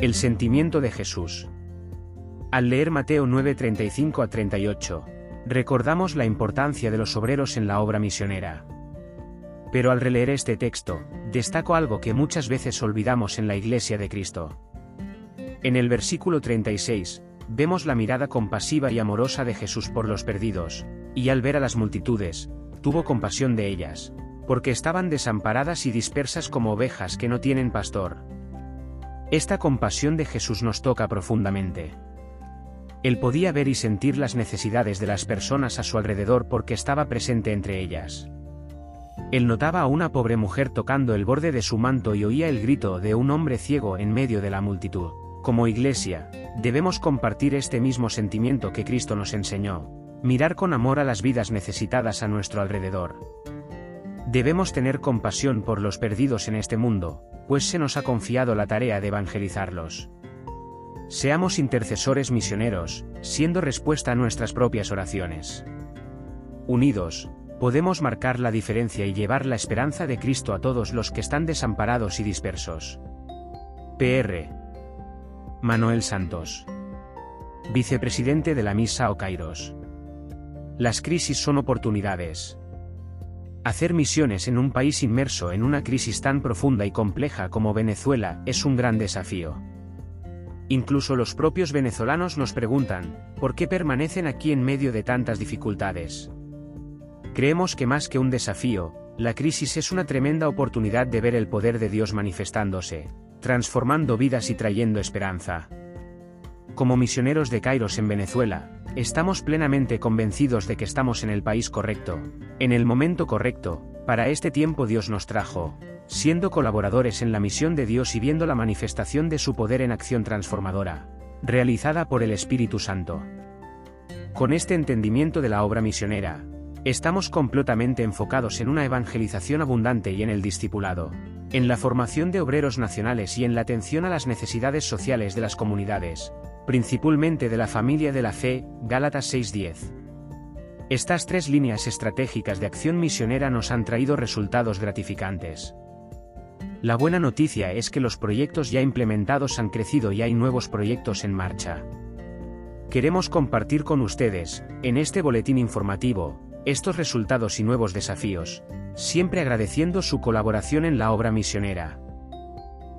El sentimiento de Jesús. Al leer Mateo 9:35 a 38, recordamos la importancia de los obreros en la obra misionera. Pero al releer este texto, destaco algo que muchas veces olvidamos en la Iglesia de Cristo. En el versículo 36, vemos la mirada compasiva y amorosa de Jesús por los perdidos, y al ver a las multitudes, tuvo compasión de ellas, porque estaban desamparadas y dispersas como ovejas que no tienen pastor. Esta compasión de Jesús nos toca profundamente. Él podía ver y sentir las necesidades de las personas a su alrededor porque estaba presente entre ellas. Él notaba a una pobre mujer tocando el borde de su manto y oía el grito de un hombre ciego en medio de la multitud. Como iglesia, debemos compartir este mismo sentimiento que Cristo nos enseñó, mirar con amor a las vidas necesitadas a nuestro alrededor. Debemos tener compasión por los perdidos en este mundo, pues se nos ha confiado la tarea de evangelizarlos. Seamos intercesores misioneros, siendo respuesta a nuestras propias oraciones. Unidos, podemos marcar la diferencia y llevar la esperanza de Cristo a todos los que están desamparados y dispersos. PR. Manuel Santos. Vicepresidente de la Misa o. Las crisis son oportunidades. Hacer misiones en un país inmerso en una crisis tan profunda y compleja como Venezuela es un gran desafío. Incluso los propios venezolanos nos preguntan, ¿por qué permanecen aquí en medio de tantas dificultades? Creemos que más que un desafío, la crisis es una tremenda oportunidad de ver el poder de Dios manifestándose, transformando vidas y trayendo esperanza. Como misioneros de Kairos en Venezuela, estamos plenamente convencidos de que estamos en el país correcto, en el momento correcto, para este tiempo Dios nos trajo, siendo colaboradores en la misión de Dios y viendo la manifestación de su poder en acción transformadora, realizada por el Espíritu Santo. Con este entendimiento de la obra misionera, estamos completamente enfocados en una evangelización abundante y en el discipulado, en la formación de obreros nacionales y en la atención a las necesidades sociales de las comunidades, principalmente de la familia de la fe, Gálatas 6:10. Estas tres líneas estratégicas de acción misionera nos han traído resultados gratificantes. La buena noticia es que los proyectos ya implementados han crecido y hay nuevos proyectos en marcha. Queremos compartir con ustedes, en este boletín informativo, estos resultados y nuevos desafíos, siempre agradeciendo su colaboración en la obra misionera.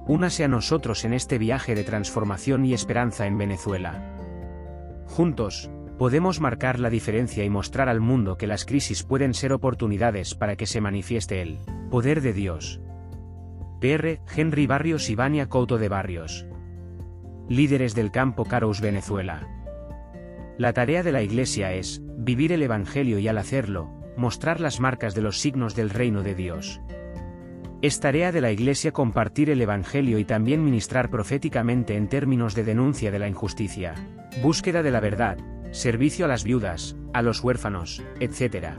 Únase a nosotros en este viaje de transformación y esperanza en Venezuela. Juntos, podemos marcar la diferencia y mostrar al mundo que las crisis pueden ser oportunidades para que se manifieste el poder de Dios. PR, Henry Barrios y Vania Couto de Barrios. Líderes del campo Caros Venezuela. La tarea de la Iglesia es, vivir el Evangelio y al hacerlo, mostrar las marcas de los signos del reino de Dios. Es tarea de la Iglesia compartir el Evangelio y también ministrar proféticamente en términos de denuncia de la injusticia, búsqueda de la verdad, servicio a las viudas, a los huérfanos, etc.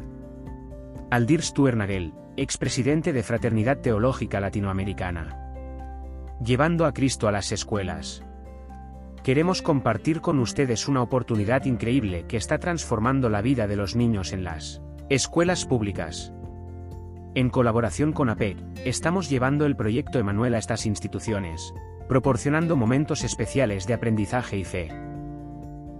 Aldir Stuernagel, expresidente de Fraternidad Teológica Latinoamericana. Llevando a Cristo a las escuelas. Queremos compartir con ustedes una oportunidad increíble que está transformando la vida de los niños en las escuelas públicas. En colaboración con APEC, estamos llevando el proyecto Emanuel a estas instituciones, proporcionando momentos especiales de aprendizaje y fe.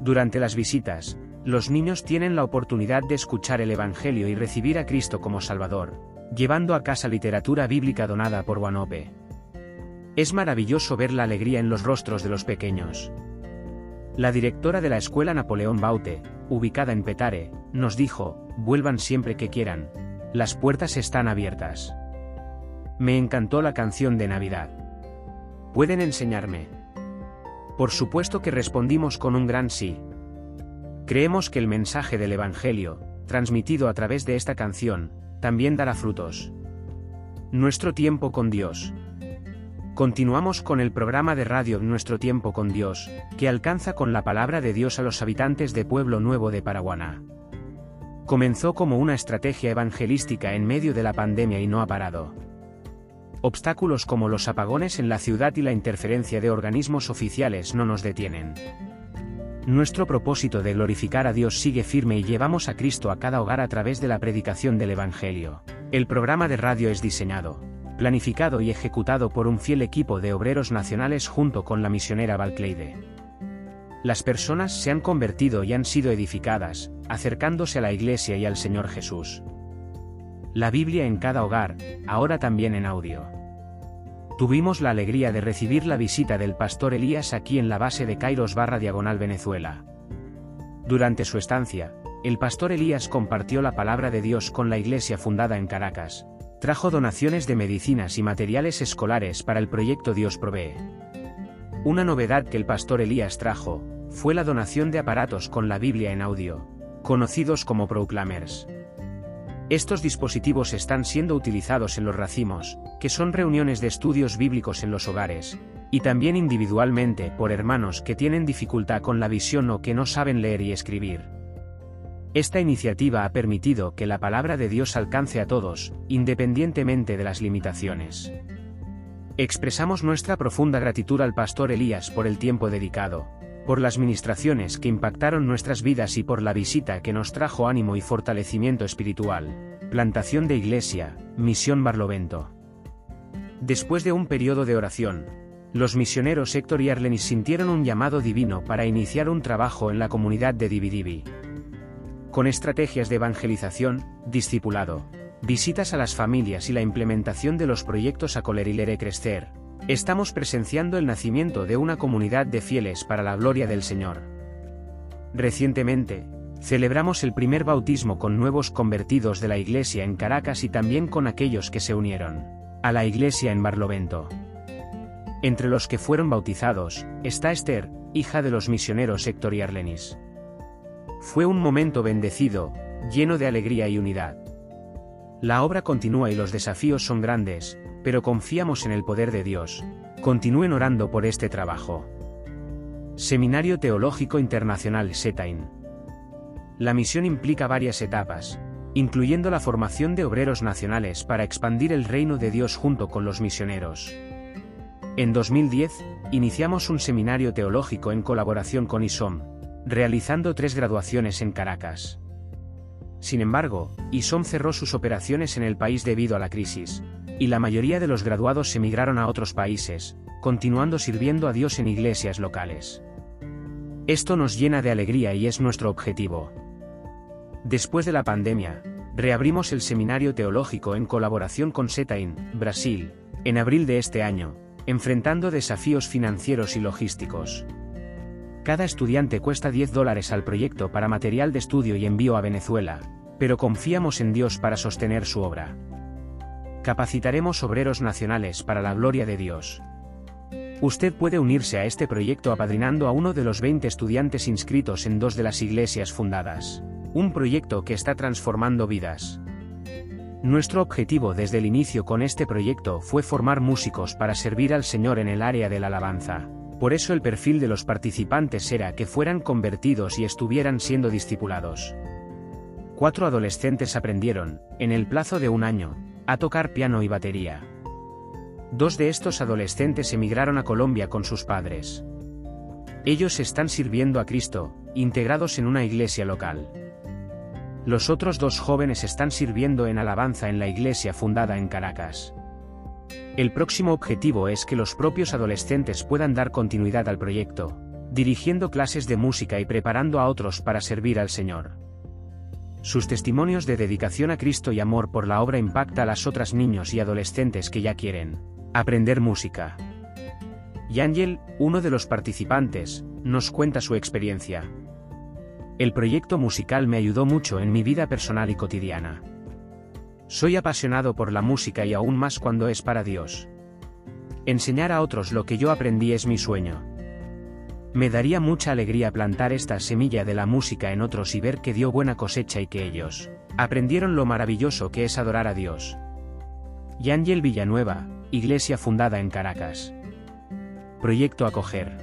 Durante las visitas, los niños tienen la oportunidad de escuchar el Evangelio y recibir a Cristo como Salvador, llevando a casa literatura bíblica donada por Guanope. Es maravilloso ver la alegría en los rostros de los pequeños. La directora de la escuela Napoleón Baute, ubicada en Petare, nos dijo, vuelvan siempre que quieran. Las puertas están abiertas. Me encantó la canción de Navidad. ¿Pueden enseñarme? Por supuesto que respondimos con un gran sí. Creemos que el mensaje del Evangelio, transmitido a través de esta canción, también dará frutos. Nuestro tiempo con Dios. Continuamos con el programa de radio Nuestro tiempo con Dios, que alcanza con la palabra de Dios a los habitantes de Pueblo Nuevo de Paraguaná. Comenzó como una estrategia evangelística en medio de la pandemia y no ha parado. Obstáculos como los apagones en la ciudad y la interferencia de organismos oficiales no nos detienen. Nuestro propósito de glorificar a Dios sigue firme y llevamos a Cristo a cada hogar a través de la predicación del Evangelio. El programa de radio es diseñado, planificado y ejecutado por un fiel equipo de obreros nacionales junto con la misionera Valcleide. Las personas se han convertido y han sido edificadas, acercándose a la Iglesia y al Señor Jesús. La Biblia en cada hogar, ahora también en audio. Tuvimos la alegría de recibir la visita del pastor Elías aquí en la base de Kairos barra diagonal Venezuela. Durante su estancia, el pastor Elías compartió la palabra de Dios con la iglesia fundada en Caracas, trajo donaciones de medicinas y materiales escolares para el proyecto Dios Provee. Una novedad que el pastor Elías trajo, fue la donación de aparatos con la Biblia en audio, conocidos como Proclamers. Estos dispositivos están siendo utilizados en los racimos, que son reuniones de estudios bíblicos en los hogares, y también individualmente por hermanos que tienen dificultad con la visión o que no saben leer y escribir. Esta iniciativa ha permitido que la palabra de Dios alcance a todos, independientemente de las limitaciones. Expresamos nuestra profunda gratitud al pastor Elías por el tiempo dedicado, por las ministraciones que impactaron nuestras vidas y por la visita que nos trajo ánimo y fortalecimiento espiritual. Plantación de Iglesia, Misión Barlovento. Después de un periodo de oración, los misioneros Héctor y Arlenis sintieron un llamado divino para iniciar un trabajo en la comunidad de Dividivi. Con estrategias de evangelización, discipulado, visitas a las familias y la implementación de los proyectos a Colerilere Crecer, Estamos presenciando el nacimiento de una comunidad de fieles para la gloria del Señor. Recientemente, celebramos el primer bautismo con nuevos convertidos de la iglesia en Caracas y también con aquellos que se unieron a la iglesia en Barlovento. Entre los que fueron bautizados, está Esther, hija de los misioneros Héctor y Arlenis. Fue un momento bendecido, lleno de alegría y unidad. La obra continúa y los desafíos son grandes, pero confiamos en el poder de Dios. Continúen orando por este trabajo. Seminario Teológico Internacional SETAIN. La misión implica varias etapas, incluyendo la formación de obreros nacionales para expandir el reino de Dios junto con los misioneros. En 2010, iniciamos un seminario teológico en colaboración con ISOM, realizando tres graduaciones en Caracas. Sin embargo, ISOM cerró sus operaciones en el país debido a la crisis, y la mayoría de los graduados emigraron a otros países, continuando sirviendo a Dios en iglesias locales. Esto nos llena de alegría y es nuestro objetivo. Después de la pandemia, reabrimos el seminario teológico en colaboración con Setain, Brasil, en abril de este año, enfrentando desafíos financieros y logísticos. Cada estudiante cuesta 10 dólares al proyecto para material de estudio y envío a Venezuela, pero confiamos en Dios para sostener su obra. Capacitaremos obreros nacionales para la gloria de Dios. Usted puede unirse a este proyecto apadrinando a uno de los 20 estudiantes inscritos en dos de las iglesias fundadas. Un proyecto que está transformando vidas. Nuestro objetivo desde el inicio con este proyecto fue formar músicos para servir al Señor en el área de la alabanza. Por eso el perfil de los participantes era que fueran convertidos y estuvieran siendo discipulados. Cuatro adolescentes aprendieron, en el plazo de un año, a tocar piano y batería. Dos de estos adolescentes emigraron a Colombia con sus padres. Ellos están sirviendo a Cristo, integrados en una iglesia local. Los otros dos jóvenes están sirviendo en alabanza en la iglesia fundada en Caracas. El próximo objetivo es que los propios adolescentes puedan dar continuidad al proyecto, dirigiendo clases de música y preparando a otros para servir al Señor. Sus testimonios de dedicación a Cristo y amor por la obra impacta a las otras niños y adolescentes que ya quieren aprender música. Y Ángel, uno de los participantes, nos cuenta su experiencia. El proyecto musical me ayudó mucho en mi vida personal y cotidiana. Soy apasionado por la música y aún más cuando es para Dios. Enseñar a otros lo que yo aprendí es mi sueño. Me daría mucha alegría plantar esta semilla de la música en otros y ver que dio buena cosecha y que ellos aprendieron lo maravilloso que es adorar a Dios. Yangel Villanueva, iglesia fundada en Caracas. Proyecto Acoger.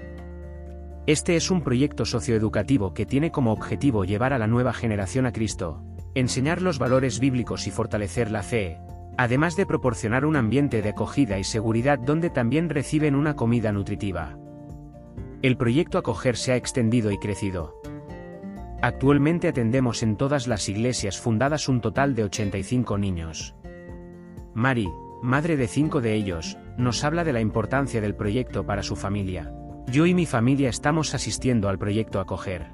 Este es un proyecto socioeducativo que tiene como objetivo llevar a la nueva generación a Cristo, enseñar los valores bíblicos y fortalecer la fe, además de proporcionar un ambiente de acogida y seguridad donde también reciben una comida nutritiva. El proyecto Acoger se ha extendido y crecido. Actualmente atendemos en todas las iglesias fundadas un total de 85 niños. Mari, madre de cinco de ellos, nos habla de la importancia del proyecto para su familia. Yo y mi familia estamos asistiendo al proyecto Acoger.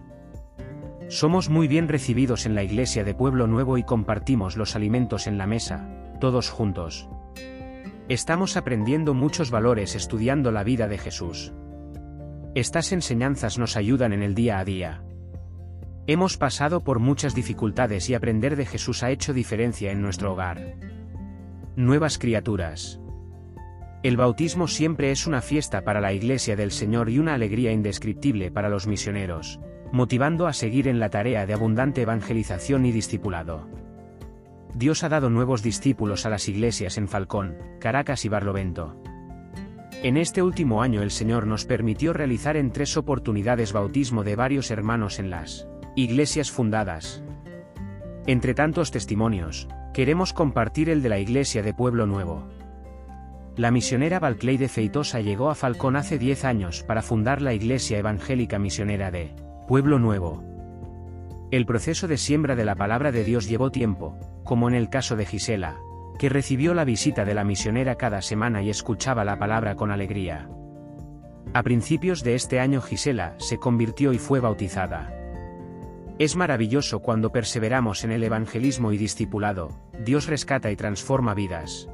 Somos muy bien recibidos en la iglesia de Pueblo Nuevo y compartimos los alimentos en la mesa, todos juntos. Estamos aprendiendo muchos valores estudiando la vida de Jesús. Estas enseñanzas nos ayudan en el día a día. Hemos pasado por muchas dificultades y aprender de Jesús ha hecho diferencia en nuestro hogar. Nuevas criaturas. El bautismo siempre es una fiesta para la Iglesia del Señor y una alegría indescriptible para los misioneros, motivando a seguir en la tarea de abundante evangelización y discipulado. Dios ha dado nuevos discípulos a las iglesias en Falcón, Caracas y Barlovento. En este último año el Señor nos permitió realizar en tres oportunidades bautismo de varios hermanos en las iglesias fundadas. Entre tantos testimonios, queremos compartir el de la iglesia de Pueblo Nuevo. La misionera Balclay de Feitosa llegó a Falcón hace 10 años para fundar la iglesia evangélica misionera de Pueblo Nuevo. El proceso de siembra de la palabra de Dios llevó tiempo, como en el caso de Gisela, que recibió la visita de la misionera cada semana y escuchaba la palabra con alegría. A principios de este año Gisela se convirtió y fue bautizada. Es maravilloso cuando perseveramos en el evangelismo y discipulado, Dios rescata y transforma vidas.